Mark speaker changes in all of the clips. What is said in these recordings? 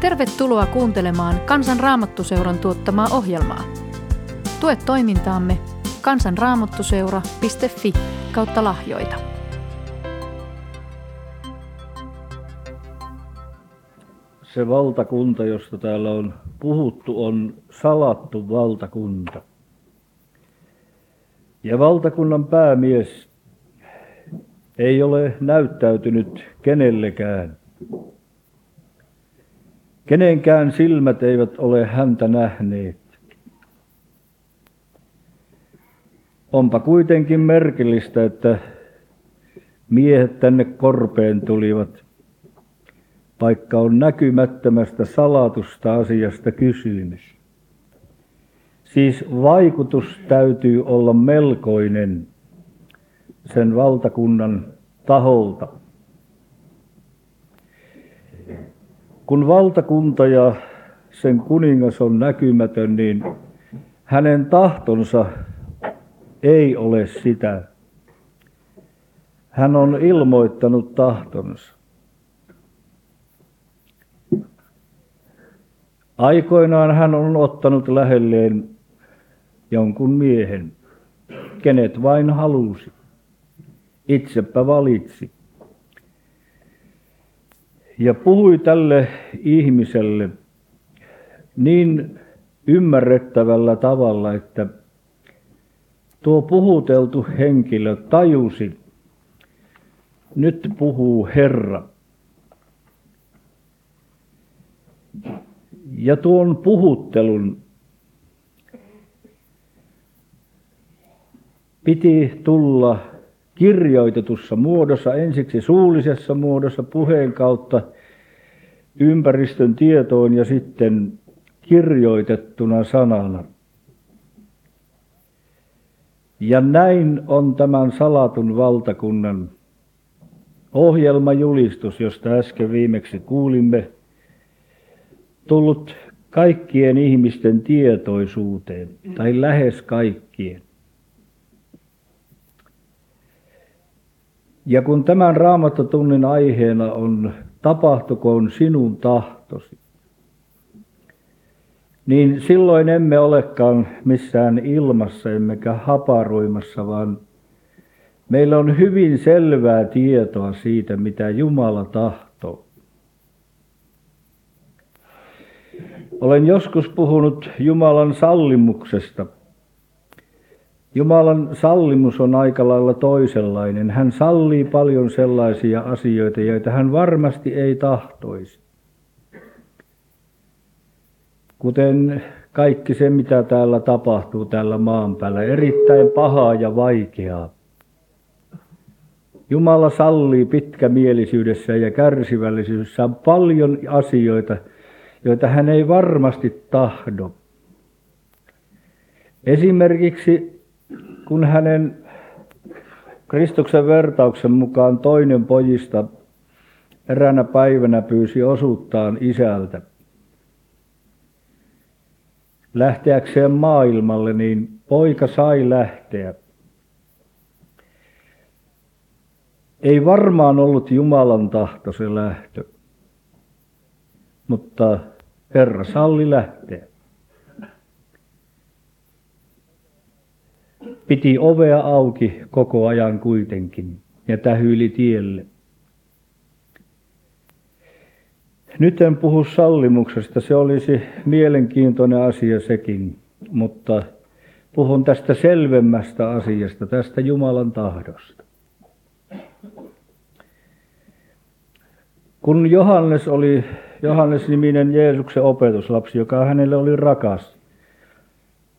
Speaker 1: Tervetuloa kuuntelemaan Kansan Raamattuseuran tuottamaa ohjelmaa. Tue toimintaamme kansanraamattuseura.fi kautta lahjoita.
Speaker 2: Se valtakunta, josta täällä on puhuttu, on salattu valtakunta. Ja valtakunnan päämies ei ole näyttäytynyt kenellekään. Kenenkään silmät eivät ole häntä nähneet. Onpa kuitenkin merkillistä, että miehet tänne korpeen tulivat, vaikka on näkymättömästä salatusta asiasta kysymys. Siis vaikutus täytyy olla melkoinen sen valtakunnan taholta. Kun valtakunta ja sen kuningas on näkymätön, niin hänen tahtonsa ei ole sitä. Hän on ilmoittanut tahtonsa. Aikoinaan hän on ottanut lähelleen jonkun miehen, kenet vain halusi. Itsepä valitsi ja puhui tälle ihmiselle niin ymmärrettävällä tavalla, että tuo puhuteltu henkilö tajusi, nyt puhuu Herra. Ja tuon puhuttelun piti tulla kirjoitetussa muodossa, ensiksi suullisessa muodossa puheen kautta ympäristön tietoon ja sitten kirjoitettuna sanana. Ja näin on tämän salatun valtakunnan ohjelmajulistus, josta äsken viimeksi kuulimme, tullut kaikkien ihmisten tietoisuuteen, tai lähes kaikkien. Ja kun tämän raamattotunnin aiheena on tapahtukoon sinun tahtosi, niin silloin emme olekaan missään ilmassa emmekä haparoimassa, vaan meillä on hyvin selvää tietoa siitä, mitä Jumala tahtoo. Olen joskus puhunut Jumalan sallimuksesta – Jumalan sallimus on aika lailla toisenlainen. Hän sallii paljon sellaisia asioita, joita hän varmasti ei tahtoisi. Kuten kaikki se, mitä täällä tapahtuu täällä maan päällä, erittäin pahaa ja vaikeaa. Jumala sallii pitkämielisyydessä ja kärsivällisyydessä paljon asioita, joita hän ei varmasti tahdo. Esimerkiksi kun hänen Kristuksen vertauksen mukaan toinen pojista eräänä päivänä pyysi osuuttaan isältä lähteäkseen maailmalle, niin poika sai lähteä. Ei varmaan ollut Jumalan tahto se lähtö, mutta Herra salli lähteä. Piti ovea auki koko ajan kuitenkin ja tähyili tielle. Nyt en puhu sallimuksesta, se olisi mielenkiintoinen asia sekin, mutta puhun tästä selvemmästä asiasta, tästä Jumalan tahdosta. Kun Johannes oli Johannes-niminen Jeesuksen opetuslapsi, joka hänelle oli rakas,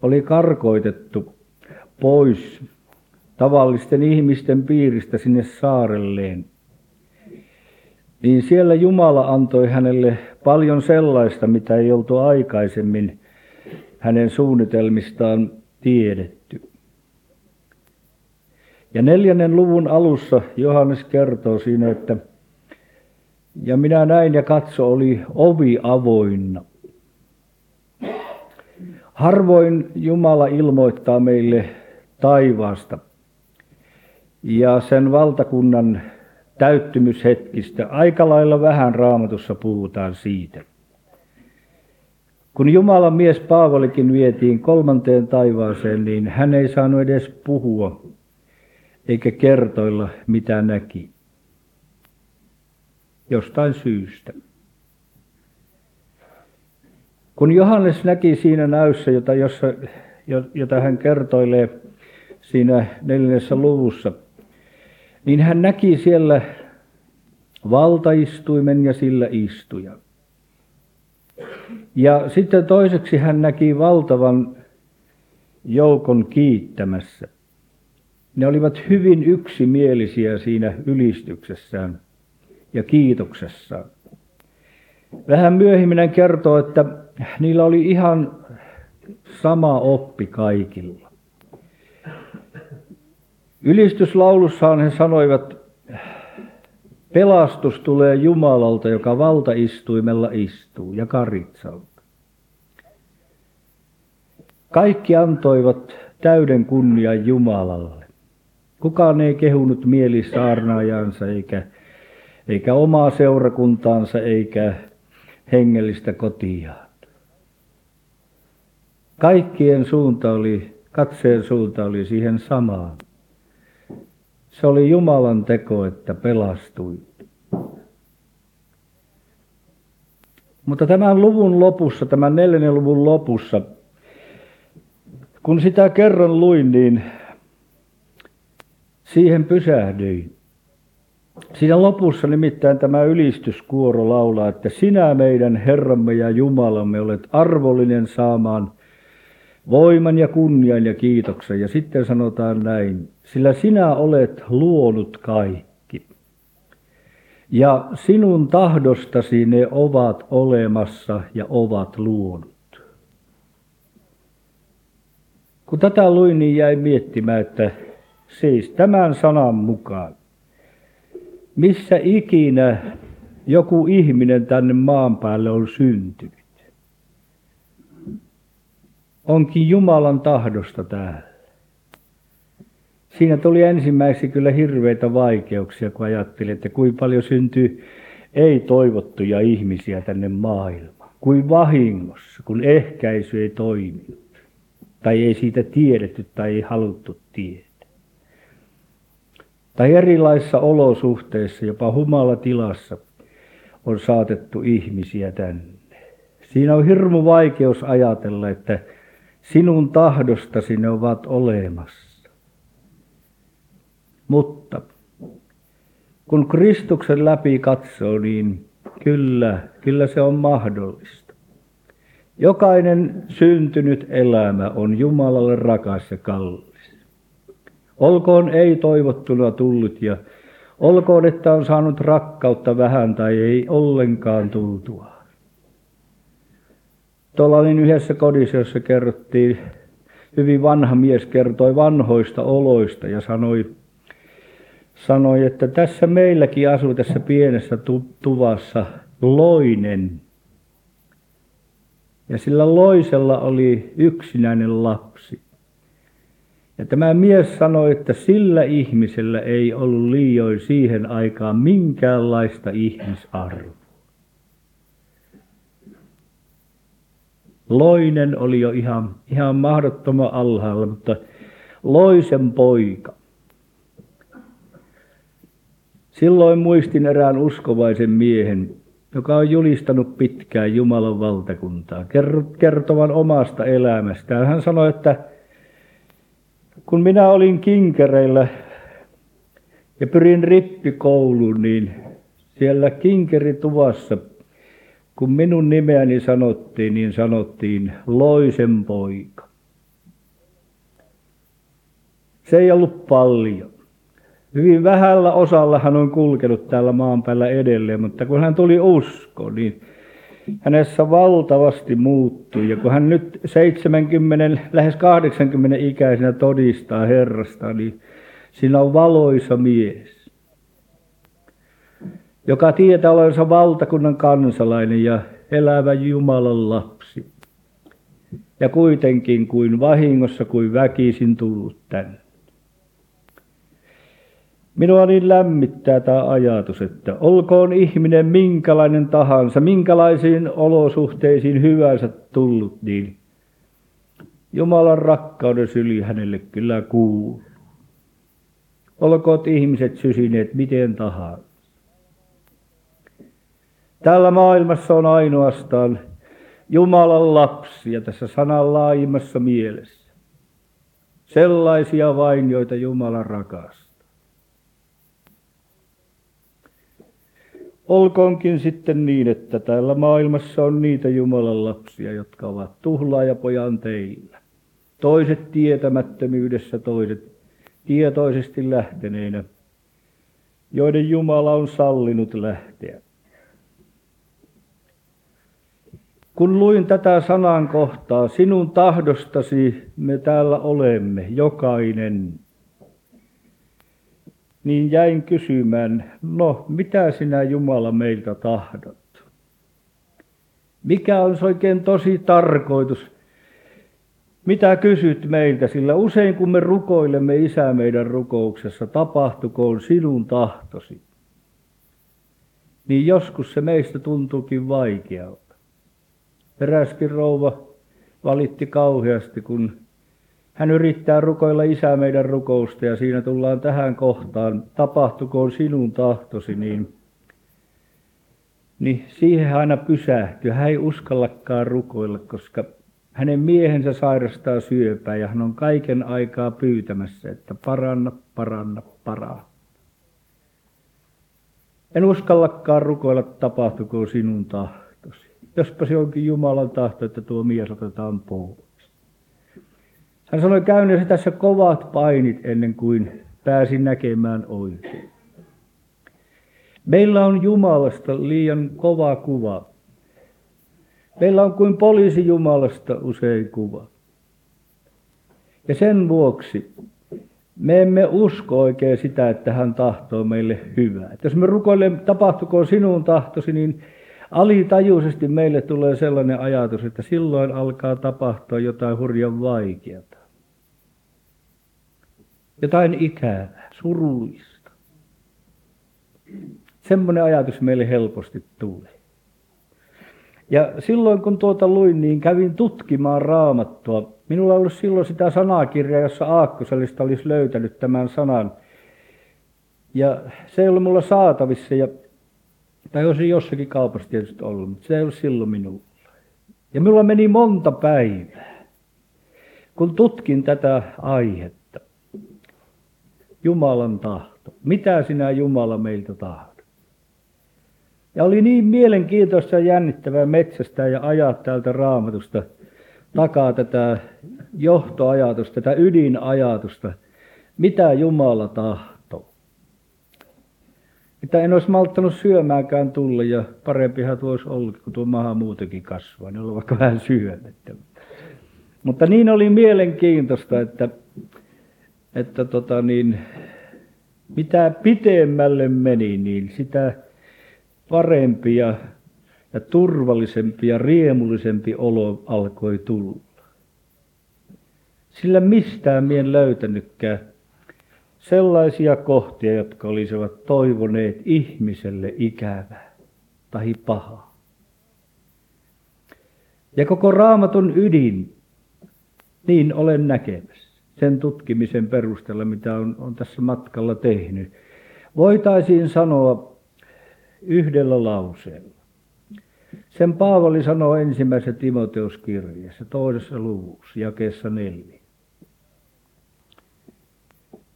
Speaker 2: oli karkoitettu pois tavallisten ihmisten piiristä sinne saarelleen, niin siellä Jumala antoi hänelle paljon sellaista, mitä ei oltu aikaisemmin hänen suunnitelmistaan tiedetty. Ja neljännen luvun alussa Johannes kertoo siinä, että ja minä näin ja katso, oli ovi avoinna. Harvoin Jumala ilmoittaa meille taivaasta ja sen valtakunnan täyttymyshetkistä. Aika lailla vähän raamatussa puhutaan siitä. Kun Jumalan mies Paavalikin vietiin kolmanteen taivaaseen, niin hän ei saanut edes puhua eikä kertoilla, mitä näki. Jostain syystä. Kun Johannes näki siinä näyssä, jota, jossa, jota hän kertoilee siinä neljännessä luvussa, niin hän näki siellä valtaistuimen ja sillä istujan. Ja sitten toiseksi hän näki valtavan joukon kiittämässä. Ne olivat hyvin yksimielisiä siinä ylistyksessään ja kiitoksessaan. Vähän myöhemmin hän kertoo, että niillä oli ihan sama oppi kaikilla. Ylistyslaulussaan he sanoivat, pelastus tulee Jumalalta, joka valtaistuimella istuu, ja karitsalta. Kaikki antoivat täyden kunnian Jumalalle. Kukaan ei kehunut mieli saarnaajansa eikä, eikä omaa seurakuntaansa eikä hengellistä kotiaan. Kaikkien suunta oli, katseen suunta oli siihen samaan. Se oli Jumalan teko, että pelastui. Mutta tämän luvun lopussa, tämän neljännen luvun lopussa, kun sitä kerran luin, niin siihen pysähdyin. Siinä lopussa nimittäin tämä ylistyskuoro laulaa, että sinä meidän Herramme ja Jumalamme olet arvollinen saamaan voiman ja kunnian ja kiitoksen. Ja sitten sanotaan näin, sillä sinä olet luonut kaikki. Ja sinun tahdostasi ne ovat olemassa ja ovat luonut. Kun tätä luin, niin jäi miettimään, että siis tämän sanan mukaan, missä ikinä joku ihminen tänne maan päälle on syntynyt, onkin Jumalan tahdosta täällä. Siinä tuli ensimmäiseksi kyllä hirveitä vaikeuksia, kun ajattelin, että kuinka paljon syntyy ei-toivottuja ihmisiä tänne maailmaan. Kuin vahingossa, kun ehkäisy ei toiminut. Tai ei siitä tiedetty tai ei haluttu tietää. Tai erilaisissa olosuhteissa, jopa humala tilassa, on saatettu ihmisiä tänne. Siinä on hirmu vaikeus ajatella, että Sinun tahdostasi ne ovat olemassa. Mutta kun Kristuksen läpi katsoo, niin kyllä, kyllä se on mahdollista. Jokainen syntynyt elämä on Jumalalle rakas ja kallis. Olkoon ei toivottuna tullut ja olkoon, että on saanut rakkautta vähän tai ei ollenkaan tultua. Tuolla olin yhdessä kodissa, jossa kerrottiin, hyvin vanha mies kertoi vanhoista oloista ja sanoi, sanoi, että tässä meilläkin asui tässä pienessä tuvassa loinen. Ja sillä loisella oli yksinäinen lapsi. Ja tämä mies sanoi, että sillä ihmisellä ei ollut liioin siihen aikaan minkäänlaista ihmisarvoa. Loinen oli jo ihan, ihan mahdottoman alhaalla, mutta Loisen poika. Silloin muistin erään uskovaisen miehen, joka on julistanut pitkään Jumalan valtakuntaa, kertovan omasta elämästään. Hän sanoi, että kun minä olin kinkereillä ja pyrin rippikouluun, niin siellä kinkerituvassa kun minun nimeäni sanottiin, niin sanottiin Loisen poika. Se ei ollut paljon. Hyvin vähällä osalla hän on kulkenut täällä maan päällä edelleen, mutta kun hän tuli usko, niin hänessä valtavasti muuttui. Ja kun hän nyt 70, lähes 80 ikäisenä todistaa Herrasta, niin siinä on valoisa mies joka tietää olevansa valtakunnan kansalainen ja elävä Jumalan lapsi. Ja kuitenkin kuin vahingossa kuin väkisin tullut tänne. Minua niin lämmittää tämä ajatus, että olkoon ihminen minkälainen tahansa, minkälaisiin olosuhteisiin hyvänsä tullut, niin Jumalan rakkauden syli hänelle kyllä kuuluu. Olkoot ihmiset sysineet miten tahansa. Tällä maailmassa on ainoastaan Jumalan lapsia tässä sanan laajemmassa mielessä. Sellaisia vain, joita Jumala rakastaa. Olkoonkin sitten niin, että täällä maailmassa on niitä Jumalan lapsia, jotka ovat tuhlaajapojan teillä. Toiset tietämättömyydessä, toiset tietoisesti lähteneinä, joiden Jumala on sallinut lähteä. Kun luin tätä sanan kohtaa, sinun tahdostasi me täällä olemme, jokainen, niin jäin kysymään, no mitä sinä Jumala meiltä tahdot? Mikä on se oikein tosi tarkoitus? Mitä kysyt meiltä, sillä usein kun me rukoilemme Isä meidän rukouksessa, tapahtukoon sinun tahtosi, niin joskus se meistä tuntuukin vaikealta. Peräskin rouva valitti kauheasti, kun hän yrittää rukoilla Isä meidän rukousta ja siinä tullaan tähän kohtaan, tapahtukoon sinun tahtosi, niin, niin siihen aina pysähtyy. Hän ei uskallakaan rukoilla, koska hänen miehensä sairastaa syöpää ja hän on kaiken aikaa pyytämässä, että paranna, paranna, paranna. En uskallakaan rukoilla, tapahtukoon sinun tahtosi. Jospa se onkin Jumalan tahto, että tuo mies otetaan pois. Hän sanoi käyneensä tässä kovat painit ennen kuin pääsi näkemään oikein. Meillä on Jumalasta liian kova kuva. Meillä on kuin poliisi Jumalasta usein kuva. Ja sen vuoksi me emme usko oikein sitä, että hän tahtoo meille hyvää. Että jos me rukoilemme, tapahtukoon sinun tahtosi, niin alitajuisesti meille tulee sellainen ajatus, että silloin alkaa tapahtua jotain hurjan vaikeata. Jotain ikävää, surullista. Semmoinen ajatus meille helposti tulee. Ja silloin kun tuota luin, niin kävin tutkimaan raamattua. Minulla ollut silloin sitä sanakirjaa, jossa Aakkoselista olisi löytänyt tämän sanan. Ja se ei ollut mulla saatavissa, ja, tai olisi jossakin kaupassa tietysti ollut, mutta se ei ollut silloin minulla. Ja minulla meni monta päivää, kun tutkin tätä aihetta. Jumalan tahto. Mitä sinä Jumala meiltä tahdot? Ja oli niin mielenkiintoista ja jännittävää metsästä ja ajaa täältä raamatusta takaa tätä johtoajatusta, tätä ydinajatusta, mitä Jumala tahtoo. Mitä en olisi malttanut syömäänkään tulla ja parempihan tuo olisi ollut, kun tuo maha muutenkin kasvaa, niin vaikka vähän syömättä. Mutta niin oli mielenkiintoista, että, että tota niin, mitä pitemmälle meni, niin sitä parempi ja, ja turvallisempi ja riemullisempi olo alkoi tulla. Sillä mistään mien löytänytkään sellaisia kohtia, jotka olisivat toivoneet ihmiselle ikävää tai pahaa. Ja koko raamatun ydin, niin olen näkemässä sen tutkimisen perusteella, mitä on, on tässä matkalla tehnyt. Voitaisiin sanoa yhdellä lauseella. Sen Paavali sanoo ensimmäisessä Timoteuskirjassa, toisessa luvussa, jakeessa neljä.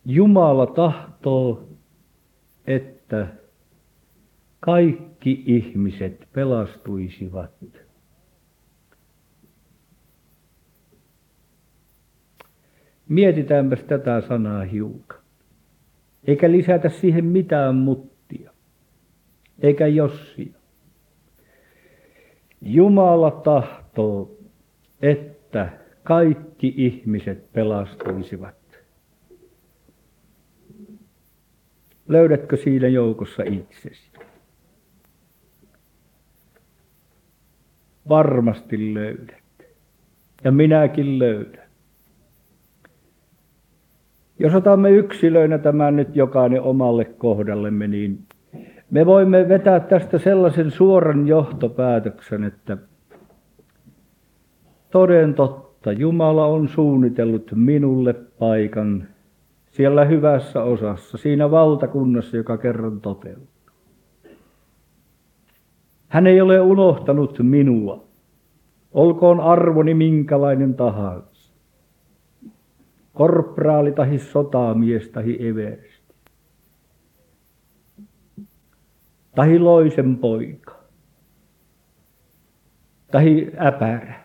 Speaker 2: Jumala tahtoo, että kaikki ihmiset pelastuisivat. Mietitäänpä tätä sanaa hiukan. Eikä lisätä siihen mitään mutta eikä jossia. Jumala tahtoo, että kaikki ihmiset pelastuisivat. Löydätkö siinä joukossa itsesi? Varmasti löydät. Ja minäkin löydän. Jos otamme yksilöinä tämän nyt jokainen omalle kohdallemme, niin me voimme vetää tästä sellaisen suoran johtopäätöksen, että toden totta, Jumala on suunnitellut minulle paikan siellä hyvässä osassa, siinä valtakunnassa, joka kerran toteutuu. Hän ei ole unohtanut minua, olkoon arvoni minkälainen tahansa. Korpraali tahi sotamies tahi eversti. Tahi loisen poika. Tahi äpärä.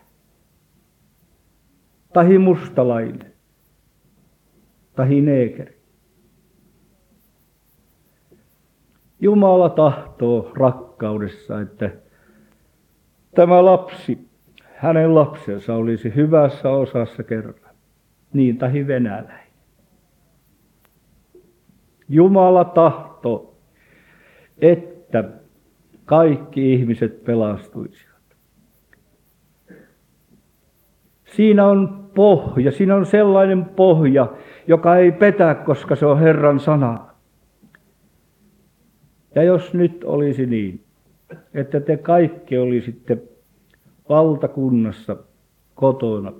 Speaker 2: Tahi mustalainen. Tahi neekeri. Jumala tahtoo rakkaudessa, että tämä lapsi, hänen lapsensa olisi hyvässä osassa kerran, niin tahi venäläinen. Jumala tahto, että kaikki ihmiset pelastuisivat. Siinä on pohja, siinä on sellainen pohja, joka ei petä, koska se on Herran sana. Ja jos nyt olisi niin, että te kaikki olisitte valtakunnassa kotona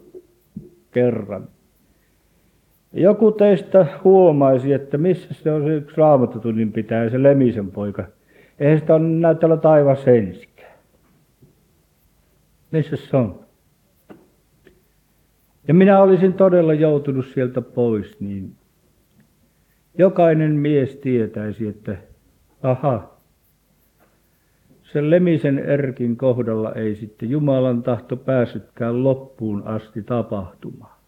Speaker 2: kerran. Joku teistä huomaisi, että missä se on se yksi raamattotunnin pitää, se Lemisen poika. Eihän sitä ole näyttänyt taivas ensikään. Missä se on? Ja minä olisin todella joutunut sieltä pois, niin jokainen mies tietäisi, että aha, sen Lemisen Erkin kohdalla ei sitten Jumalan tahto päässytkään loppuun asti tapahtumaan.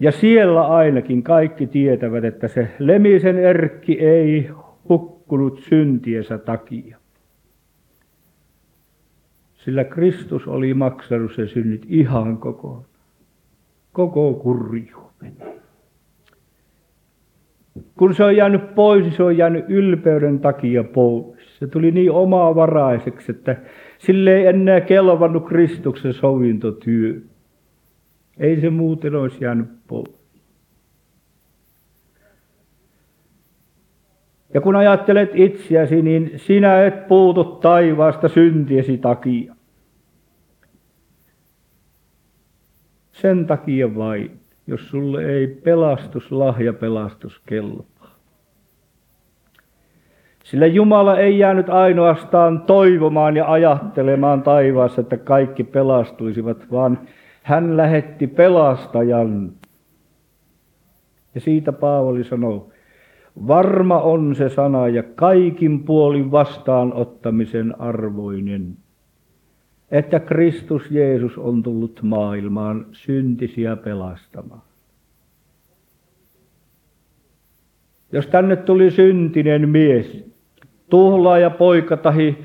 Speaker 2: Ja siellä ainakin kaikki tietävät, että se Lemisen Erkki ei hukkunut syntiensä takia. Sillä Kristus oli maksanut sen synnit ihan koko, koko kurjuuden. Kun se on jäänyt pois, se on jäänyt ylpeyden takia pois. Se tuli niin omavaraiseksi, että sille ei enää kelvannut Kristuksen sovintotyö. Ei se muuten olisi jäänyt pois. Ja kun ajattelet itseäsi, niin sinä et puutu taivaasta syntiesi takia. Sen takia vain, jos sulle ei pelastus, lahja pelastus kelpaa. Sillä Jumala ei jäänyt ainoastaan toivomaan ja ajattelemaan taivaassa, että kaikki pelastuisivat, vaan hän lähetti pelastajan. Ja siitä Paavali sanoo, Varma on se sana ja kaikin puolin vastaanottamisen arvoinen, että Kristus Jeesus on tullut maailmaan syntisiä pelastamaan. Jos tänne tuli syntinen mies, tuhlaaja poika tahi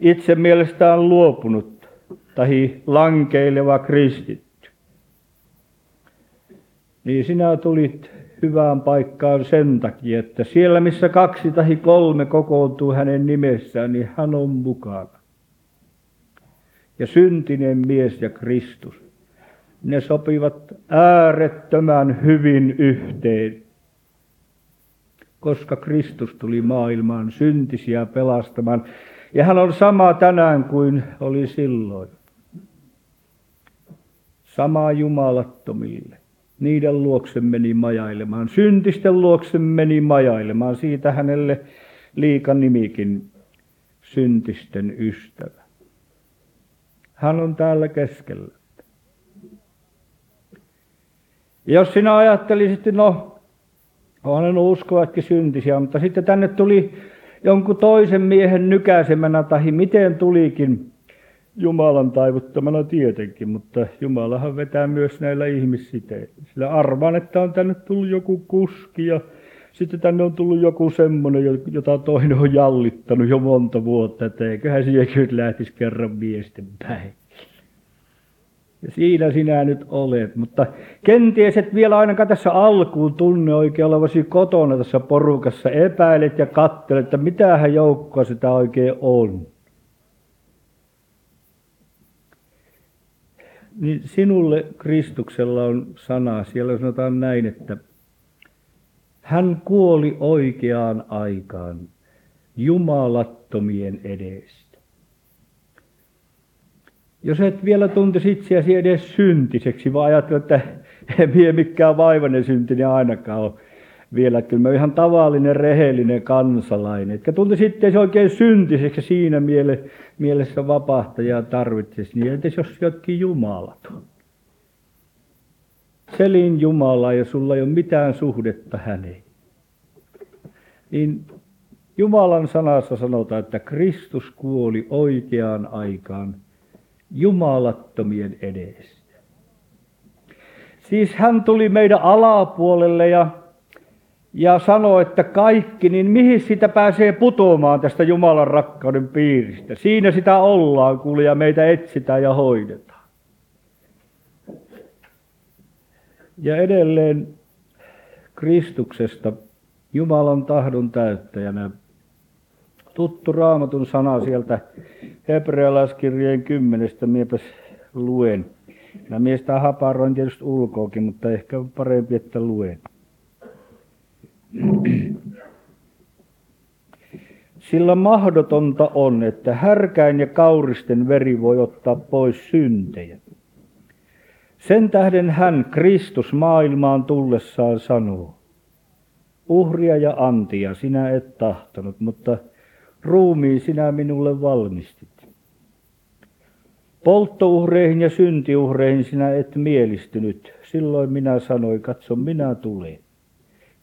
Speaker 2: itse mielestään luopunut, tahi lankeileva kristitty, niin sinä tulit hyvään paikkaan sen takia, että siellä missä kaksi tai kolme kokoontuu hänen nimessään, niin hän on mukana. Ja syntinen mies ja Kristus, ne sopivat äärettömän hyvin yhteen, koska Kristus tuli maailmaan syntisiä pelastamaan. Ja hän on sama tänään kuin oli silloin. Sama jumalattomille niiden luokse meni majailemaan. Syntisten luokse meni majailemaan. Siitä hänelle liika nimikin, syntisten ystävä. Hän on täällä keskellä. Jos sinä ajattelisit, no, olen uskovatkin syntisiä, mutta sitten tänne tuli jonkun toisen miehen nykäisemänä, tai miten tulikin, Jumalan taivuttamana tietenkin, mutta Jumalahan vetää myös näillä ihmissiteillä. Sillä arvaan, että on tänne tullut joku kuski ja sitten tänne on tullut joku semmoinen, jota toinen on jallittanut jo monta vuotta, että eiköhän siihen kyllä lähtisi kerran miesten päin. Ja siinä sinä nyt olet, mutta kenties et vielä ainakaan tässä alkuun tunne oikein olevasi kotona tässä porukassa. Epäilet ja katselet, että mitähän joukkoa sitä oikein on. Niin sinulle Kristuksella on sana. Siellä sanotaan näin, että hän kuoli oikeaan aikaan jumalattomien edestä. Jos et vielä tuntisi itseäsi edes syntiseksi, vaan ajattelet, että mie mikään vaivainen syntinen ainakaan ole vielä, että kyllä mä ihan tavallinen, rehellinen kansalainen. Etkä tuntisi itseäsi oikein syntiseksi siinä miele, mielessä vapahtajaa tarvitsisi, niin entäs jos jotkin jumalat Selin Jumala ja sulla ei ole mitään suhdetta häneen. Niin Jumalan sanassa sanotaan, että Kristus kuoli oikeaan aikaan jumalattomien edestä. Siis hän tuli meidän alapuolelle ja, ja sanoi, että kaikki, niin mihin sitä pääsee putoamaan tästä Jumalan rakkauden piiristä. Siinä sitä ollaan, kuule, ja meitä etsitään ja hoidetaan. Ja edelleen Kristuksesta Jumalan tahdon täyttäjänä tuttu raamatun sana sieltä hebrealaiskirjeen kymmenestä, miepäs luen. Mä miestä haparoin tietysti ulkoakin, mutta ehkä on parempi, että luen. Sillä mahdotonta on, että härkäin ja kauristen veri voi ottaa pois syntejä. Sen tähden hän, Kristus, maailmaan tullessaan sanoo, uhria ja antia sinä et tahtonut, mutta ruumiin sinä minulle valmistit. Polttouhreihin ja syntiuhreihin sinä et mielistynyt. Silloin minä sanoin, katso minä tulen.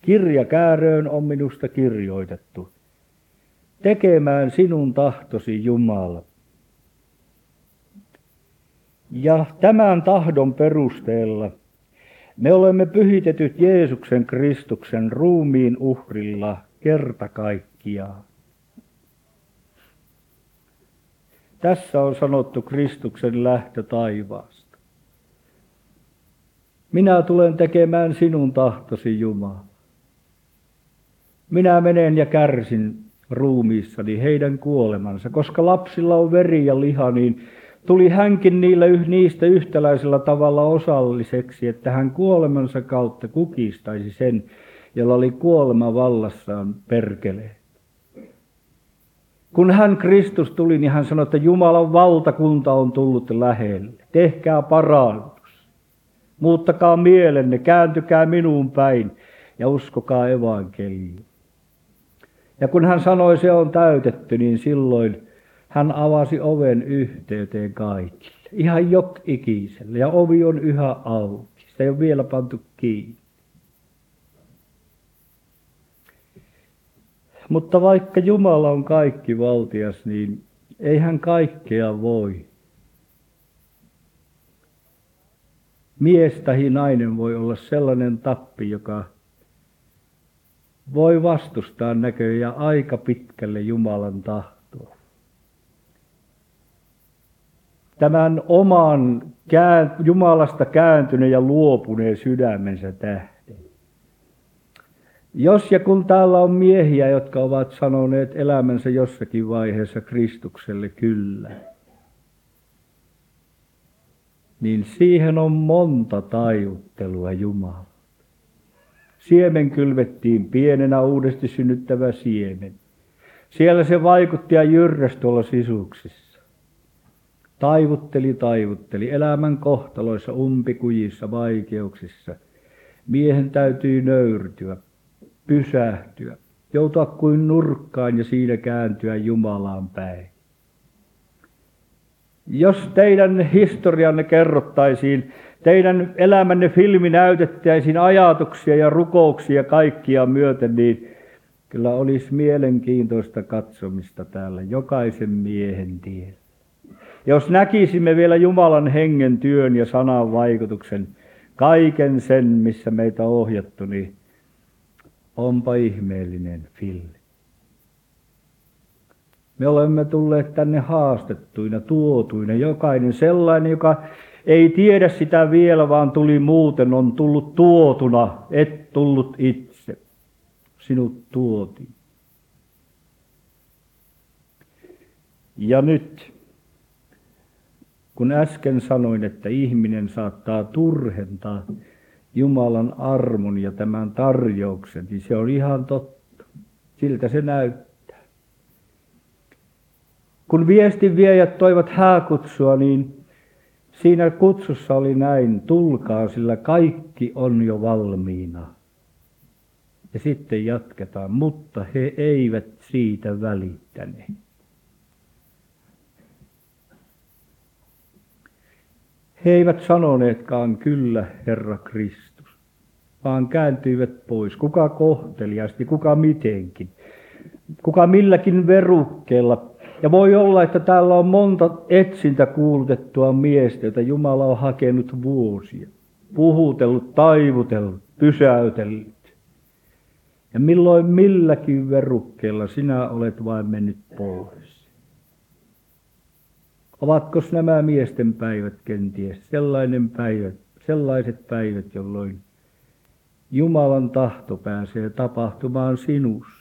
Speaker 2: Kirja kääröön on minusta kirjoitettu. Tekemään sinun tahtosi Jumala. Ja tämän tahdon perusteella me olemme pyhitetyt Jeesuksen Kristuksen ruumiin uhrilla kerta kaikkiaan. Tässä on sanottu Kristuksen lähtö taivaasta. Minä tulen tekemään sinun tahtosi, Jumala. Minä menen ja kärsin ruumiissani heidän kuolemansa, koska lapsilla on veri ja liha, niin tuli hänkin niillä, niistä yhtäläisellä tavalla osalliseksi, että hän kuolemansa kautta kukistaisi sen, jolla oli kuolema vallassaan perkeleen. Kun hän Kristus tuli, niin hän sanoi, että Jumalan valtakunta on tullut lähelle. Tehkää parannus. Muuttakaa mielenne, kääntykää minuun päin ja uskokaa evankeliin. Ja kun hän sanoi, se on täytetty, niin silloin hän avasi oven yhteyteen kaikille. Ihan jok ikiselle. Ja ovi on yhä auki. Sitä ei ole vielä pantu kiinni. Mutta vaikka Jumala on kaikki valtias, niin ei hän kaikkea voi. Mies tai nainen voi olla sellainen tappi, joka voi vastustaa näköjään aika pitkälle Jumalan tahtoa. Tämän oman Jumalasta kääntyneen ja luopuneen sydämensä tähden. Jos ja kun täällä on miehiä, jotka ovat sanoneet elämänsä jossakin vaiheessa Kristukselle kyllä, niin siihen on monta taivuttelua Jumala. Siemen kylvettiin pienenä uudesti synnyttävä siemen. Siellä se vaikutti ja jyrräs tuolla sisuksissa. Taivutteli, taivutteli elämän kohtaloissa, umpikujissa, vaikeuksissa. Miehen täytyy nöyrtyä, pysähtyä, joutua kuin nurkkaan ja siinä kääntyä Jumalaan päin. Jos teidän historianne kerrottaisiin, teidän elämänne filmi näytettäisiin ajatuksia ja rukouksia kaikkia myöten, niin kyllä olisi mielenkiintoista katsomista täällä jokaisen miehen tiellä. Jos näkisimme vielä Jumalan hengen työn ja sanan vaikutuksen, kaiken sen, missä meitä on ohjattu, niin Onpa ihmeellinen filmi. Me olemme tulleet tänne haastettuina, tuotuina, jokainen sellainen, joka ei tiedä sitä vielä, vaan tuli muuten, on tullut tuotuna, et tullut itse. Sinut tuotiin. Ja nyt kun äsken sanoin, että ihminen saattaa turhentaa Jumalan armon ja tämän tarjouksen, niin se on ihan totta. Siltä se näyttää. Kun viestinviejät toivat hääkutsua, niin siinä kutsussa oli näin, tulkaa, sillä kaikki on jo valmiina. Ja sitten jatketaan, mutta he eivät siitä välittäneet. He eivät sanoneetkaan kyllä, Herra Kristus, vaan kääntyivät pois, kuka kohteliasti, kuka mitenkin, kuka milläkin verukkeella. Ja voi olla, että täällä on monta etsintä kuulutettua miestä, joita Jumala on hakenut vuosia, puhutellut, taivutellut, pysäytellyt. Ja milloin milläkin verukkeella sinä olet vain mennyt pois. Ovatko nämä miesten päivät kenties sellainen päivä, sellaiset päivät, jolloin Jumalan tahto pääsee tapahtumaan sinussa?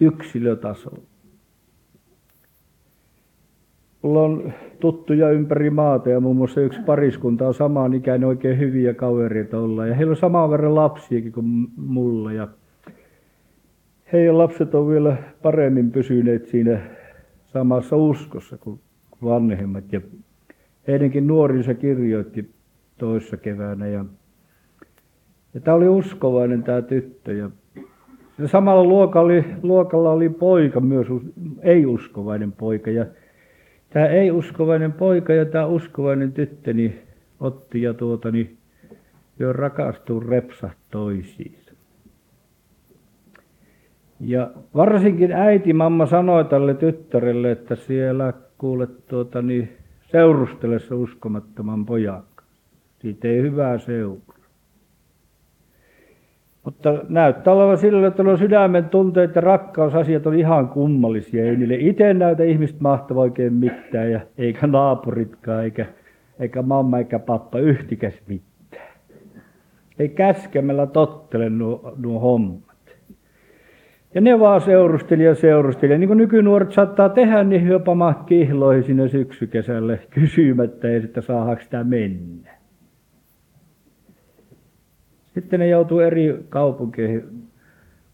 Speaker 2: Yksilötasolla. Mulla on tuttuja ympäri maata ja muun muassa yksi pariskunta on samaan ikäinen oikein hyviä kavereita olla. Ja heillä on saman verran lapsiakin kuin mulla. Ja heidän lapset on vielä paremmin pysyneet siinä samassa uskossa kuin vanhemmat. Ja heidänkin nuorinsa kirjoitti toissa keväänä. Ja, ja tämä oli uskovainen tämä tyttö. Ja samalla luokalla oli, luokalla oli poika myös, ei-uskovainen poika. Ja tämä ei-uskovainen poika ja tämä uskovainen tyttö niin otti ja tuota, niin jo rakastuu repsa toisiinsa. Ja varsinkin äiti mamma sanoi tälle tyttärelle, että siellä kuulet tuota, niin seurustelessa uskomattoman pojan Siitä ei hyvää seuraa. Mutta näyttää olevan sillä, että nuo sydämen tunteet ja rakkausasiat on ihan kummallisia. Ei niille itse näytä ihmistä mahtava oikein mitään, ja eikä naapuritkaan, eikä, eikä mamma eikä pappa yhtikäs mitään. Ei käskemällä tottele nuo, nuo hommat. Ja ne vaan seurusteli ja seurusteli. Ja niin kuin nykynuoret saattaa tehdä, niin jopa kihloihin sinne syksykesälle kysymättä, ja sitten saadaanko sitä mennä. Sitten ne joutuu eri kaupunkeihin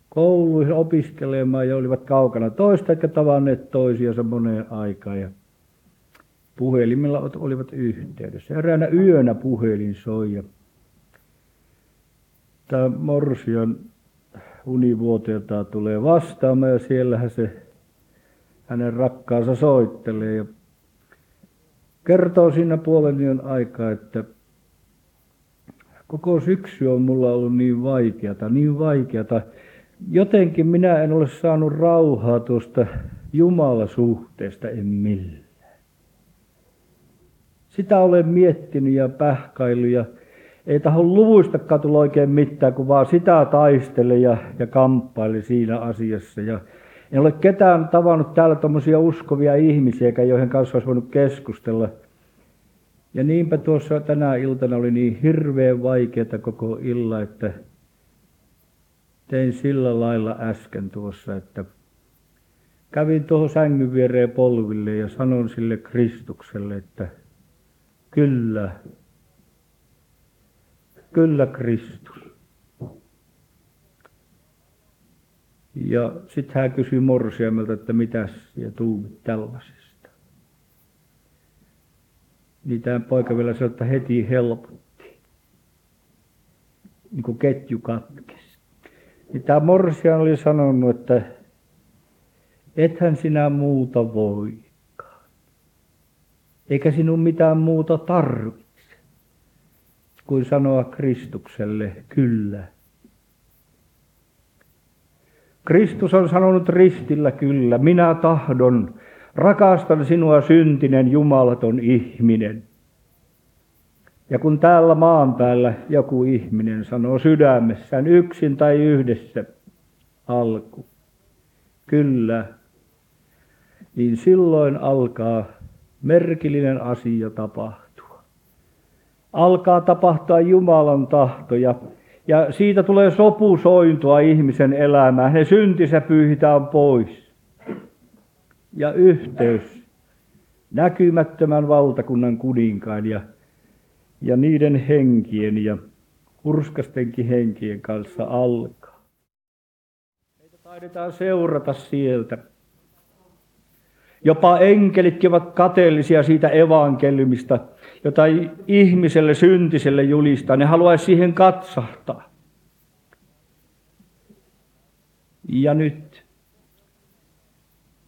Speaker 2: kouluihin opiskelemaan ja olivat kaukana toista eikä tavanneet toisiansa moneen aikaan. Ja puhelimella olivat yhteydessä. Eräänä yönä puhelin soi ja tämä Morsian univuoteeltaan tulee vastaamaan ja siellähän se hänen rakkaansa soittelee ja kertoo siinä puolen yön aikaa, että Koko syksy on mulla ollut niin vaikeata, niin vaikeata. Jotenkin minä en ole saanut rauhaa tuosta Jumalasuhteesta, en millään. Sitä olen miettinyt ja pähkailu ja ei taho luvuistakaan tulla oikein mitään, kun vaan sitä taistele ja, ja kamppaili siinä asiassa. Ja en ole ketään tavannut täällä tuommoisia uskovia ihmisiä, joihin kanssa olisi voinut keskustella – ja niinpä tuossa tänä iltana oli niin hirveän vaikeata koko illa, että tein sillä lailla äsken tuossa, että kävin tuohon sängyn viereen polville ja sanon sille Kristukselle, että kyllä, kyllä Kristus. Ja sitten hän kysyi morsiamelta, että mitäs ja tuumit tällaisessa niin tämä poika vielä sanoi, että heti helpotti. Niin kuin ketju katkesi. Niin tämä Morsian oli sanonut, että ethän sinä muuta voikaan. Eikä sinun mitään muuta tarvitse kuin sanoa Kristukselle kyllä. Kristus on sanonut ristillä kyllä, minä tahdon, Rakastan sinua syntinen jumalaton ihminen. Ja kun täällä maan päällä joku ihminen sanoo sydämessään yksin tai yhdessä alku, kyllä, niin silloin alkaa merkillinen asia tapahtua. Alkaa tapahtua Jumalan tahto ja, siitä tulee sopusointua ihmisen elämään. Ne syntisä pyyhitään pois ja yhteys näkymättömän valtakunnan kuninkaan ja, ja niiden henkien ja hurskastenkin henkien kanssa alkaa. Meitä taidetaan seurata sieltä. Jopa enkelitkin ovat kateellisia siitä evankeliumista, jota ihmiselle syntiselle julistaa. Ne haluaisi siihen katsahtaa. Ja nyt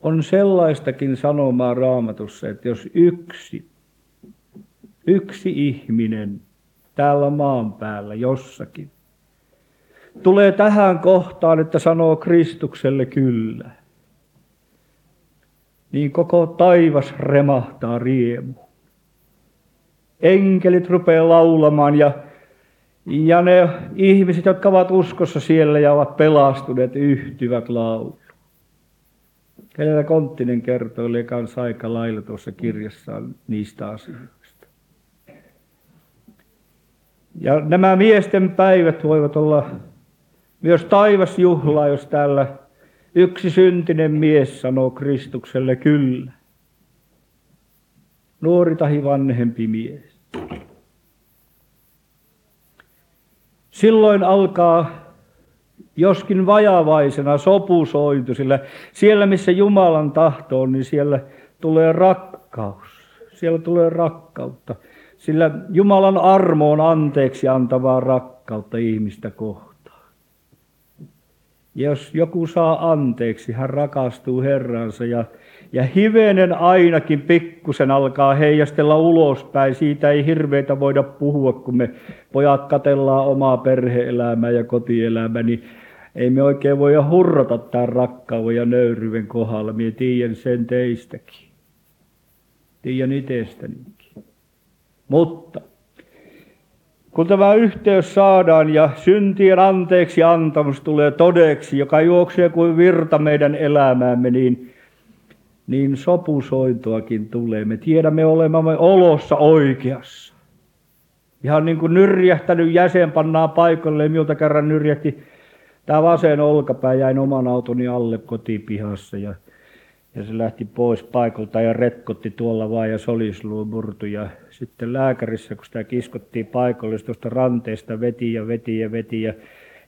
Speaker 2: on sellaistakin sanomaa raamatussa, että jos yksi, yksi ihminen täällä maan päällä jossakin tulee tähän kohtaan, että sanoo Kristukselle kyllä, niin koko taivas remahtaa riemu. Enkelit rupeaa laulamaan ja, ja ne ihmiset, jotka ovat uskossa siellä ja ovat pelastuneet, yhtyvät laulu. Kenellä Konttinen kertoo kanssa aika lailla tuossa kirjassaan niistä asioista. Ja nämä miesten päivät voivat olla myös taivasjuhlaa, jos täällä yksi syntinen mies sanoo Kristukselle kyllä. Nuori tahi vanhempi mies. Silloin alkaa joskin vajavaisena sopusointu, sillä siellä missä Jumalan tahto on, niin siellä tulee rakkaus. Siellä tulee rakkautta, sillä Jumalan armo on anteeksi antavaa rakkautta ihmistä kohtaan. Jos joku saa anteeksi, hän rakastuu Herransa ja, ja hivenen ainakin pikkusen alkaa heijastella ulospäin. Siitä ei hirveitä voida puhua, kun me pojat katellaan omaa perheelämää ja kotielämää, niin ei me oikein voi hurrata tämän rakkauden ja nöyryyden kohdalla. Mie tiedän sen teistäkin. Tiedän itsestänikin. Mutta kun tämä yhteys saadaan ja syntien anteeksi antamus tulee todeksi, joka juoksee kuin virta meidän elämäämme, niin, niin sopusointoakin tulee. Me tiedämme olemamme olossa oikeassa. Ihan niin kuin nyrjähtänyt jäsen pannaan paikalle, miltä kerran nyrjähti Tämä vasen olkapää jäi oman autoni alle kotipihassa ja, ja se lähti pois paikalta ja retkotti tuolla vaan ja solisluu murtu. Ja sitten lääkärissä, kun sitä kiskottiin paikalle, tuosta ranteesta veti ja veti ja veti ja,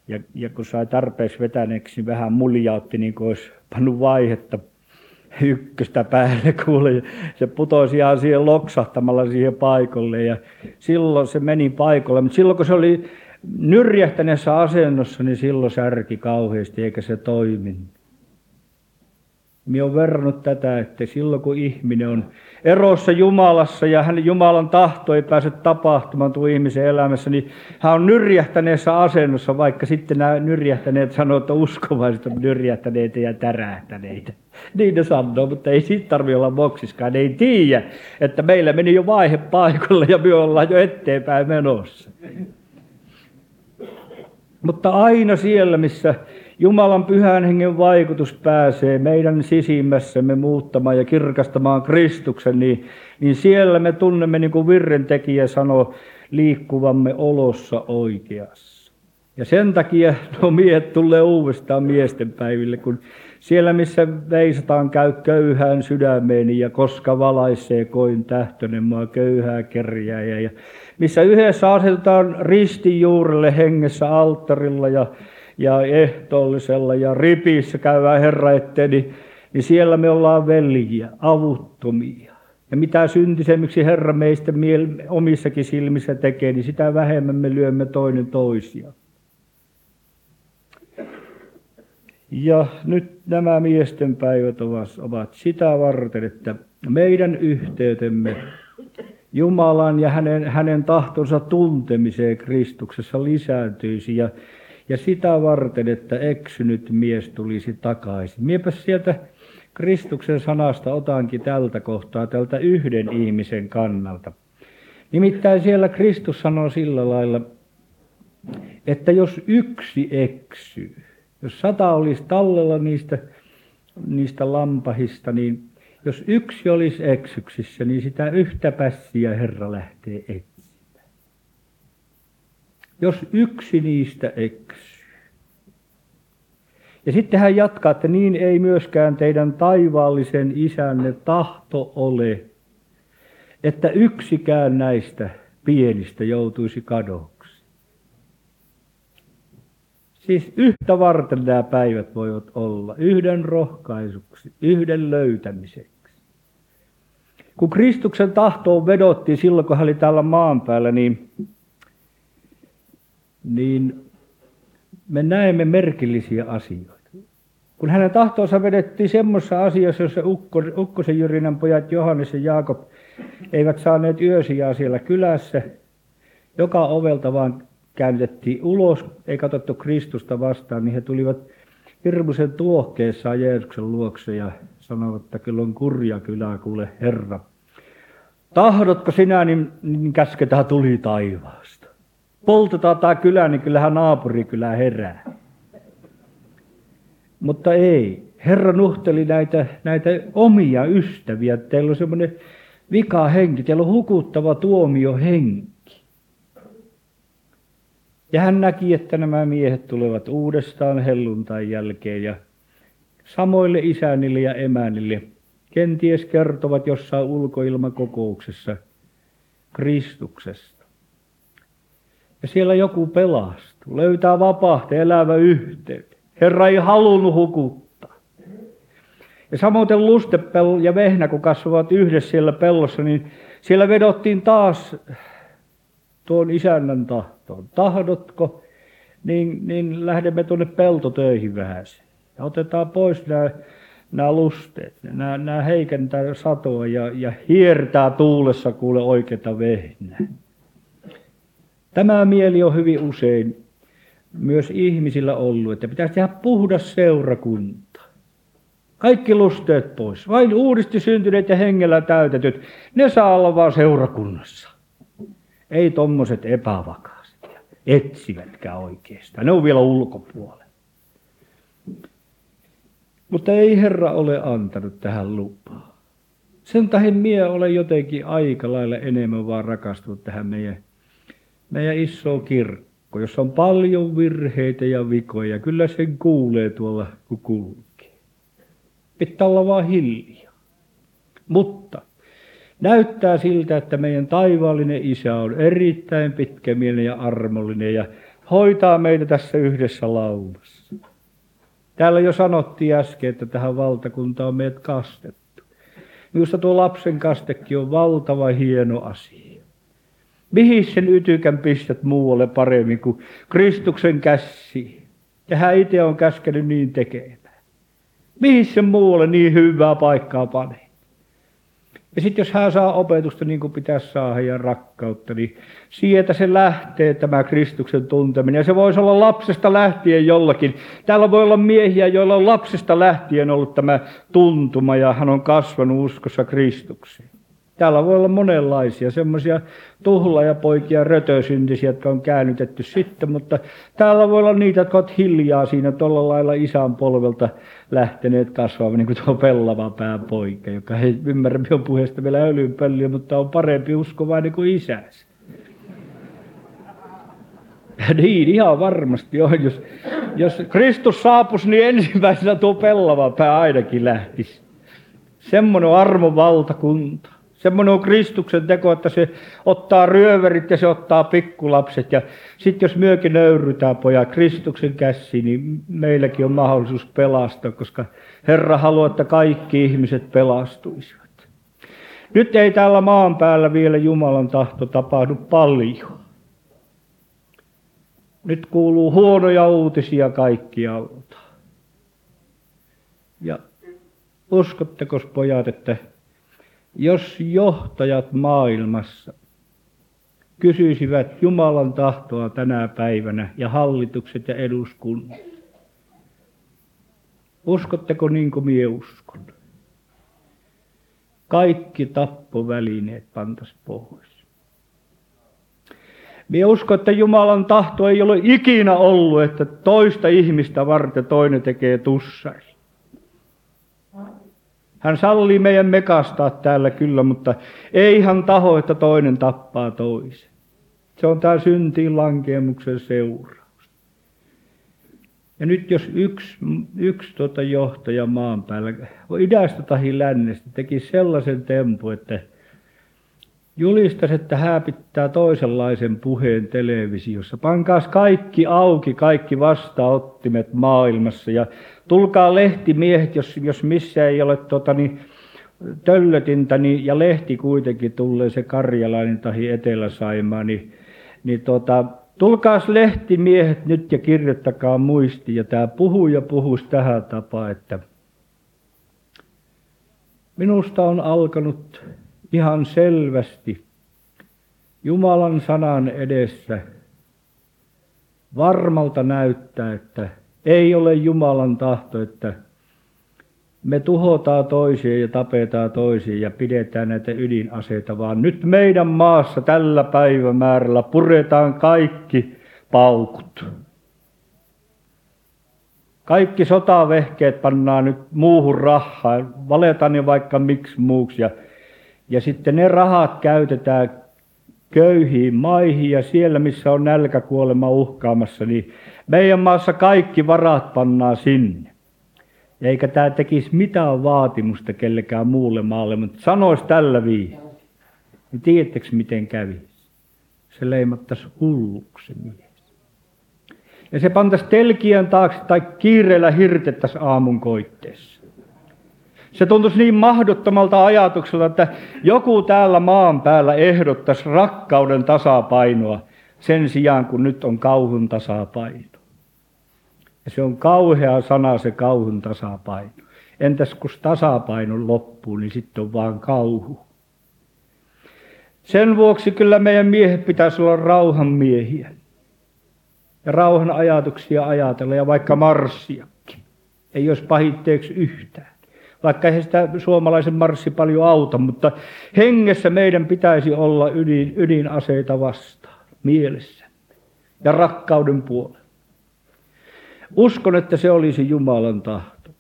Speaker 2: ja, ja kun sai tarpeeksi vetäneeksi, niin vähän muljautti, niin kuin olisi pannut vaihetta ykköstä päälle kuule. Se putosi ihan siihen loksahtamalla siihen paikalle ja silloin se meni paikalle. Mutta silloin kun se oli nyrjähtäneessä asennossa, niin silloin särki kauheasti eikä se toiminut. Minä olen verrannut tätä, että silloin kun ihminen on erossa Jumalassa ja hänen Jumalan tahto ei pääse tapahtumaan tuon ihmisen elämässä, niin hän on nyrjähtäneessä asennossa, vaikka sitten nämä nyrjähtäneet sanoo, että uskovaiset on nyrjähtäneitä ja tärähtäneitä. Niin ne sanoo, mutta ei siitä tarvitse olla moksiskaan. Ne ei tiedä, että meillä meni jo vaihe paikalle ja me ollaan jo eteenpäin menossa. Mutta aina siellä, missä Jumalan pyhän hengen vaikutus pääsee meidän sisimmässämme muuttamaan ja kirkastamaan Kristuksen, niin, niin siellä me tunnemme, niin kuin virrentekijä sanoi, liikkuvamme olossa oikeassa. Ja sen takia no miehet tulee uudestaan miesten päiville, kun siellä missä veisataan käy köyhään sydämeeni ja koska valaisee koin tähtönen maa köyhää kerjää ja missä yhdessä asetetaan ristin juurelle hengessä alttarilla ja, ja ehtoollisella ja ripissä käydään Herra eteen, niin, niin siellä me ollaan veljiä, avuttomia. Ja mitä syntisemmiksi Herra meistä miel- omissakin silmissä tekee, niin sitä vähemmän me lyömme toinen toisia. Ja nyt nämä miesten päivät ovat sitä varten, että meidän yhteytemme Jumalan ja hänen, hänen tahtonsa tuntemiseen Kristuksessa lisääntyisi ja, ja sitä varten, että eksynyt mies tulisi takaisin. Miepä sieltä Kristuksen sanasta otankin tältä kohtaa, tältä yhden ihmisen kannalta. Nimittäin siellä Kristus sanoo sillä lailla, että jos yksi eksyy, jos sata olisi tallella niistä, niistä lampahista, niin jos yksi olisi eksyksissä, niin sitä yhtä pässiä Herra lähtee etsimään. Jos yksi niistä eksyy. Ja sitten hän jatkaa, että niin ei myöskään teidän taivaallisen isänne tahto ole että yksikään näistä pienistä joutuisi kadoksi. Siis yhtä varten nämä päivät voivat olla, yhden rohkaisuksi, yhden löytämiseksi. Kun Kristuksen tahtoon vedottiin silloin, kun hän oli täällä maan päällä, niin, niin me näemme merkillisiä asioita. Kun hänen tahtoonsa vedettiin semmoisessa asiassa, jossa Ukko, Ukkosen Jyrinän pojat Johannes ja Jaakob eivät saaneet yösijaa siellä kylässä, joka ovelta vaan käännytettiin ulos, ei katsottu Kristusta vastaan, niin he tulivat hirmuisen tuohkeessaan Jeesuksen luokse ja sanoivat, että kyllä on kurja kylä, kuule Herra. Tahdotko sinä, niin, niin käsketään tuli taivaasta. Poltetaan tämä kylä, niin kyllähän naapurikylä herää. Mutta ei. Herra nuhteli näitä, näitä omia ystäviä. Teillä on semmoinen vika henki, teillä on hukuttava tuomio henki. Ja hän näki, että nämä miehet tulevat uudestaan helluntain jälkeen ja samoille isänille ja emänille kenties kertovat jossain ulkoilmakokouksessa Kristuksesta. Ja siellä joku pelastuu, löytää vapaahta elävä yhteyden. Herra ei halunnut hukuttaa. Ja samoin lustepel ja vehnä, kun kasvavat yhdessä siellä pellossa, niin siellä vedottiin taas tuon isännän tahtoon. Tahdotko, niin, niin lähdemme tuonne peltotöihin vähän. Ja otetaan pois nämä, nämä lusteet. Nämä, nämä heikentää satoa ja, ja hiertää tuulessa kuule oikeita vehnää. Tämä mieli on hyvin usein myös ihmisillä ollut, että pitäisi tehdä puhdas seurakunta. Kaikki lusteet pois. Vain uudesti syntyneet ja hengellä täytetyt, ne saa olla vaan seurakunnassa. Ei tommoset epävakaiset ja etsivätkään oikeastaan. Ne on vielä ulkopuolella. Mutta ei Herra ole antanut tähän lupaa. Sen tahin mie olen jotenkin aika lailla enemmän vaan rakastunut tähän meidän, meidän isoon kirkko, jossa on paljon virheitä ja vikoja. Kyllä sen kuulee tuolla, kun kulkee. Pitää olla vaan hiljaa. Mutta näyttää siltä, että meidän taivaallinen isä on erittäin pitkämielinen ja armollinen ja hoitaa meitä tässä yhdessä laumassa. Täällä jo sanottiin äsken, että tähän valtakuntaan on meidät kastettu. Minusta tuo lapsen kastekin on valtava hieno asia. Mihin sen ytykän pistät muualle paremmin kuin Kristuksen käsi? Ja hän itse on käskenyt niin tekemään. Mihin sen muualle niin hyvää paikkaa panee? Ja sitten jos hän saa opetusta niin kuin pitäisi saada ja rakkautta, niin sieltä se lähtee tämä Kristuksen tunteminen. Ja se voisi olla lapsesta lähtien jollakin. Täällä voi olla miehiä, joilla on lapsesta lähtien ollut tämä tuntuma ja hän on kasvanut uskossa Kristukseen. Täällä voi olla monenlaisia, semmoisia tuhlajapoikia, rötösyntisiä, jotka on käännytetty sitten, mutta täällä voi olla niitä, jotka ovat hiljaa siinä tuolla lailla isän polvelta lähteneet kasvamaan, niin kuin tuo pellava pääpoika, joka ei ymmärrä minun puheesta vielä öljynpölliä, mutta on parempi uskovainen kuin isänsä. Niin, ihan varmasti on. Jos, jos Kristus saapus, niin ensimmäisenä tuo pellava pää ainakin lähtisi. Semmoinen armon valtakunta. Semmoinen on Kristuksen teko, että se ottaa ryöverit ja se ottaa pikkulapset. Ja sitten jos myökin nöyrytään pojat Kristuksen käsiin, niin meilläkin on mahdollisuus pelastaa, koska Herra haluaa, että kaikki ihmiset pelastuisivat. Nyt ei täällä maan päällä vielä Jumalan tahto tapahdu paljon. Nyt kuuluu huonoja uutisia kaikkialta. Ja uskotteko pojat, että jos johtajat maailmassa kysyisivät Jumalan tahtoa tänä päivänä ja hallitukset ja eduskunnat, uskotteko niin kuin minä uskon? Kaikki tappovälineet pantas pois. Minä uskon, että Jumalan tahto ei ole ikinä ollut, että toista ihmistä varten toinen tekee tussari. Hän sallii meidän mekastaa täällä kyllä, mutta ei hän taho, että toinen tappaa toisen. Se on tämä syntiin lankeemuksen seuraus. Ja nyt jos yksi, yksi tuota johtaja maan päällä, idästä tai lännestä, teki sellaisen tempu, että julistasi, että hän pitää toisenlaisen puheen televisiossa. Pankaas kaikki auki, kaikki vastaottimet maailmassa ja tulkaa lehtimiehet, jos, jos missä ei ole tota, niin, töllötintä niin, ja lehti kuitenkin tulee se karjalainen tai Etelä-Saimaa, niin, niin tota, tulkaas lehtimiehet nyt ja kirjoittakaa muisti. Ja tämä puhuja puhuisi tähän tapaan, että minusta on alkanut ihan selvästi Jumalan sanan edessä varmalta näyttää, että ei ole Jumalan tahto, että me tuhotaan toisia ja tapetaan toisia ja pidetään näitä ydinaseita, vaan nyt meidän maassa tällä päivämäärällä puretaan kaikki paukut. Kaikki sotavehkeet pannaan nyt muuhun rahaan, valetaan ne vaikka miksi muuksi ja ja sitten ne rahat käytetään köyhiin maihin ja siellä, missä on nälkäkuolema uhkaamassa, niin meidän maassa kaikki varat pannaan sinne. Eikä tämä tekisi mitään vaatimusta kellekään muulle maalle, mutta sanoisi tällä vii. Niin tiedättekö miten kävi? Se leimattaisi hulluksi mies. Ja se pantaisi telkiän taakse tai kiireellä hirtettäisi aamun koitteessa. Se tuntuisi niin mahdottomalta ajatukselta, että joku täällä maan päällä ehdottaisi rakkauden tasapainoa sen sijaan, kun nyt on kauhun tasapaino. Ja se on kauhea sana se kauhun tasapaino. Entäs kun tasapaino loppuu, niin sitten on vaan kauhu. Sen vuoksi kyllä meidän miehet pitäisi olla rauhan miehiä. Ja rauhan ajatuksia ajatella ja vaikka marssiakin. Ei olisi pahitteeksi yhtään vaikka ei sitä suomalaisen marssi paljon auta, mutta hengessä meidän pitäisi olla ydin, ydinaseita vastaan, mielessä ja rakkauden puolella. Uskon, että se olisi Jumalan tahto.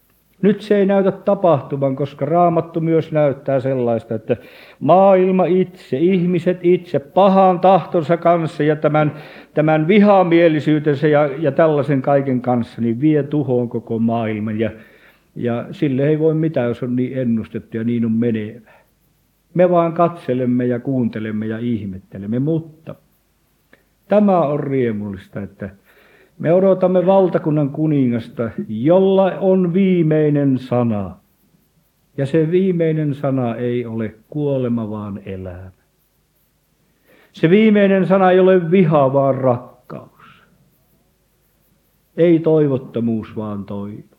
Speaker 2: Nyt se ei näytä tapahtuvan, koska raamattu myös näyttää sellaista, että maailma itse, ihmiset itse, pahan tahtonsa kanssa ja tämän, tämän vihamielisyytensä ja, ja tällaisen kaiken kanssa, niin vie tuhoon koko maailman. Ja ja sille ei voi mitään, jos on niin ennustettu ja niin on menevä. Me vaan katselemme ja kuuntelemme ja ihmettelemme, mutta tämä on riemullista, että me odotamme valtakunnan kuningasta, jolla on viimeinen sana. Ja se viimeinen sana ei ole kuolema, vaan elämä. Se viimeinen sana ei ole viha, vaan rakkaus. Ei toivottomuus, vaan toivo.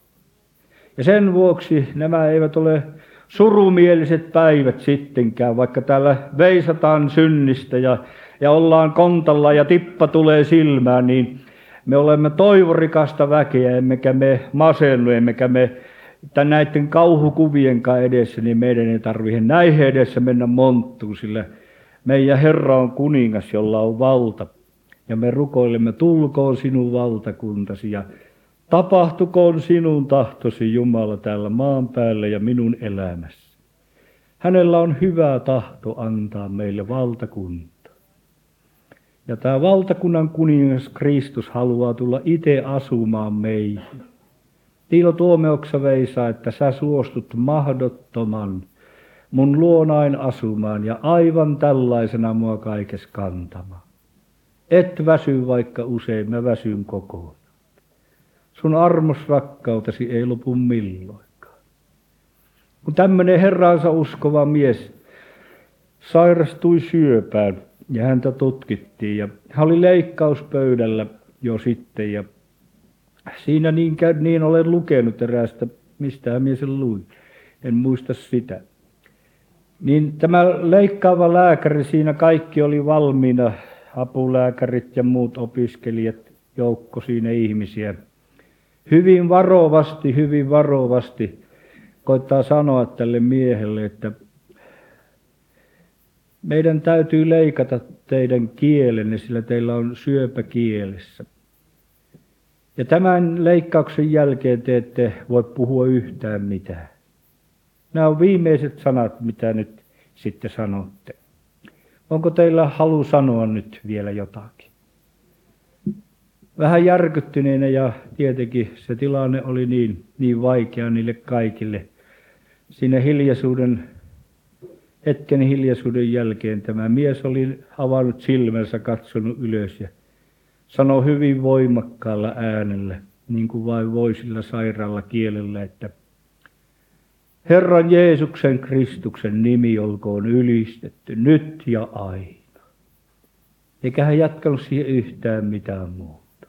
Speaker 2: Ja sen vuoksi nämä eivät ole surumieliset päivät sittenkään, vaikka täällä veisataan synnistä ja, ja ollaan kontalla ja tippa tulee silmään, niin me olemme toivorikasta väkeä, emmekä me masennu, emmekä me tämän näiden kauhukuvien edessä, niin meidän ei tarvitse näihin edessä mennä monttuun, sillä meidän Herra on kuningas, jolla on valta. Ja me rukoilemme, tulkoon sinun valtakuntasi ja Tapahtukoon sinun tahtosi Jumala täällä maan päällä ja minun elämässä. Hänellä on hyvä tahto antaa meille valtakunta. Ja tämä valtakunnan kuningas Kristus haluaa tulla itse asumaan meihin. Tiilo Tuomeoksa veisa, että sä suostut mahdottoman mun luonain asumaan ja aivan tällaisena mua kaikes kantamaan. Et väsy vaikka usein, mä väsyn kokoon. Sun armos rakkautesi ei lopu milloinkaan. Kun tämmöinen herraansa uskova mies sairastui syöpään ja häntä tutkittiin ja hän oli leikkauspöydällä jo sitten ja siinä niin, niin olen lukenut eräästä, mistä mies sen luin, en muista sitä. Niin tämä leikkaava lääkäri, siinä kaikki oli valmiina, apulääkärit ja muut opiskelijat, joukko siinä ihmisiä – hyvin varovasti, hyvin varovasti koittaa sanoa tälle miehelle, että meidän täytyy leikata teidän kielenne, sillä teillä on syöpä kielessä. Ja tämän leikkauksen jälkeen te ette voi puhua yhtään mitään. Nämä on viimeiset sanat, mitä nyt sitten sanotte. Onko teillä halu sanoa nyt vielä jotakin? vähän järkyttyneenä ja tietenkin se tilanne oli niin, niin vaikea niille kaikille. Siinä hiljaisuuden Hetken hiljaisuuden jälkeen tämä mies oli avannut silmänsä, katsonut ylös ja sanoi hyvin voimakkaalla äänellä, niin kuin vain voi sillä sairaalla kielellä, että Herran Jeesuksen Kristuksen nimi olkoon ylistetty nyt ja aina. Eikä hän jatkanut siihen yhtään mitään muuta.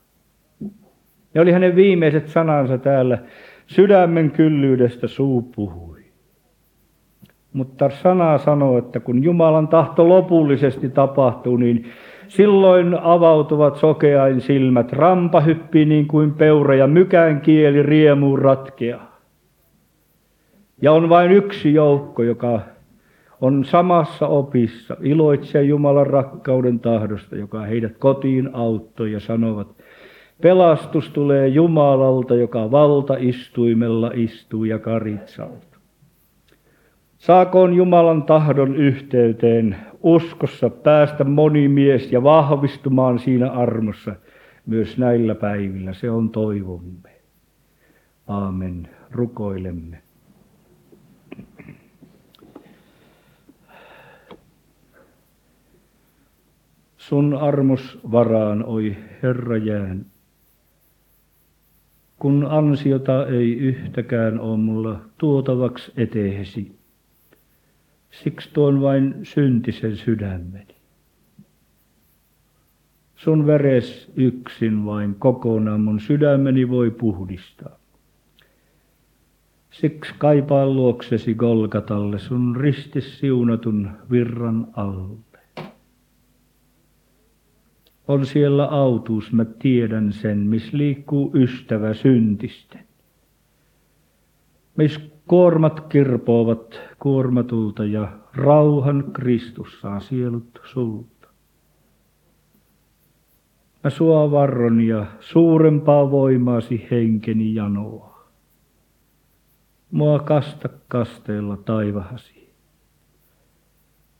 Speaker 2: Ne oli hänen viimeiset sanansa täällä. Sydämen kyllyydestä suu puhui. Mutta sana sanoo, että kun Jumalan tahto lopullisesti tapahtuu, niin silloin avautuvat sokeain silmät, rampa hyppii niin kuin peura ja mykän kieli riemuun ratkeaa. Ja on vain yksi joukko, joka on samassa opissa, iloitsee Jumalan rakkauden tahdosta, joka heidät kotiin auttoi ja sanovat, pelastus tulee Jumalalta, joka valtaistuimella istuu ja karitsalta. Saakoon Jumalan tahdon yhteyteen uskossa päästä moni mies ja vahvistumaan siinä armossa myös näillä päivillä. Se on toivomme. Aamen. Rukoilemme. Sun armos varaan, oi Herra jään. Kun ansiota ei yhtäkään ole mulla tuotavaksi eteesi, siksi tuon vain syntisen sydämeni. Sun veres yksin vain kokonaan mun sydämeni voi puhdistaa. Siksi kaipaan luoksesi Golgatalle sun ristis siunatun virran alle. On siellä autuus, mä tiedän sen, missä liikkuu ystävä syntisten. Missä kuormat kirpoavat kuormatulta ja rauhan Kristus saa sielut sulta. Mä sua varron ja suurempaa voimaasi henkeni janoa. Mua kasta kasteella taivahasi.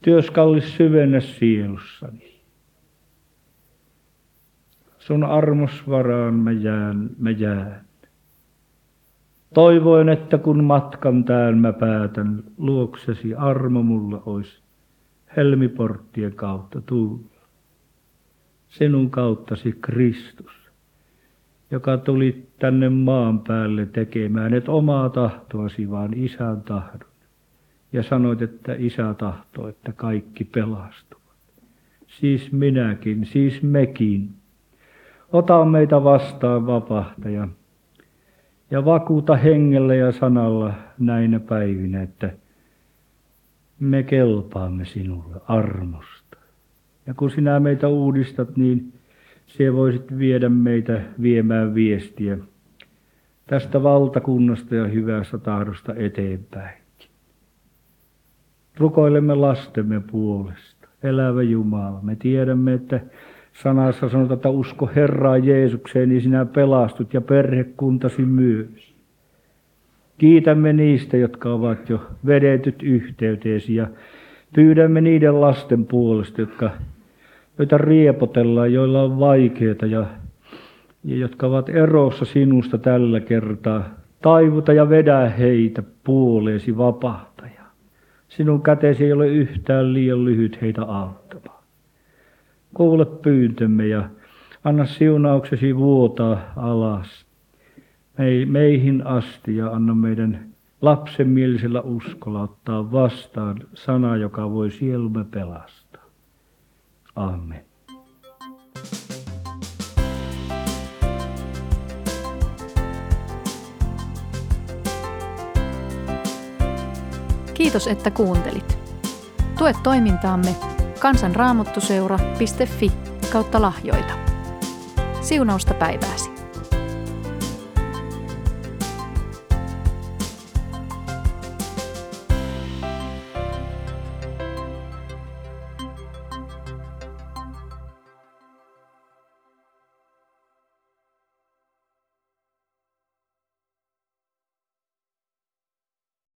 Speaker 2: Työskallis syvennä sielussani. Sun armos varaan mä jään, mä jään. Toivoin, että kun matkan tään mä päätän, luoksesi armo mulla ois helmiporttien kautta tulla. Sinun kauttasi Kristus, joka tuli tänne maan päälle tekemään, et omaa tahtoasi, vaan isän tahdon. Ja sanoit, että isä tahtoo, että kaikki pelastuvat. Siis minäkin, siis mekin Ota meitä vastaan vapahtaja ja vakuuta hengellä ja sanalla näinä päivinä, että me kelpaamme sinulle armosta. Ja kun sinä meitä uudistat, niin sinä voisit viedä meitä viemään viestiä tästä valtakunnasta ja hyvästä tahdosta eteenpäin. Rukoilemme lastemme puolesta. Elävä Jumala, me tiedämme, että sanassa sanotaan, että usko Herraan Jeesukseen, niin sinä pelastut ja perhekuntasi myös. Kiitämme niistä, jotka ovat jo vedetyt yhteyteesi ja pyydämme niiden lasten puolesta, jotka, joita riepotellaan, joilla on vaikeita ja, ja jotka ovat erossa sinusta tällä kertaa. Taivuta ja vedä heitä puoleesi vapahtaja. Sinun käteesi ei ole yhtään liian lyhyt heitä auttamaan. Kuule pyyntömme ja anna siunauksesi vuotaa alas meihin asti ja anna meidän lapsenmielisellä uskolla ottaa vastaan sana, joka voi sielumme pelastaa. Amen.
Speaker 1: Kiitos, että kuuntelit. Tue toimintaamme kansanraamottuseura.fi kautta lahjoita. Siunausta päivääsi.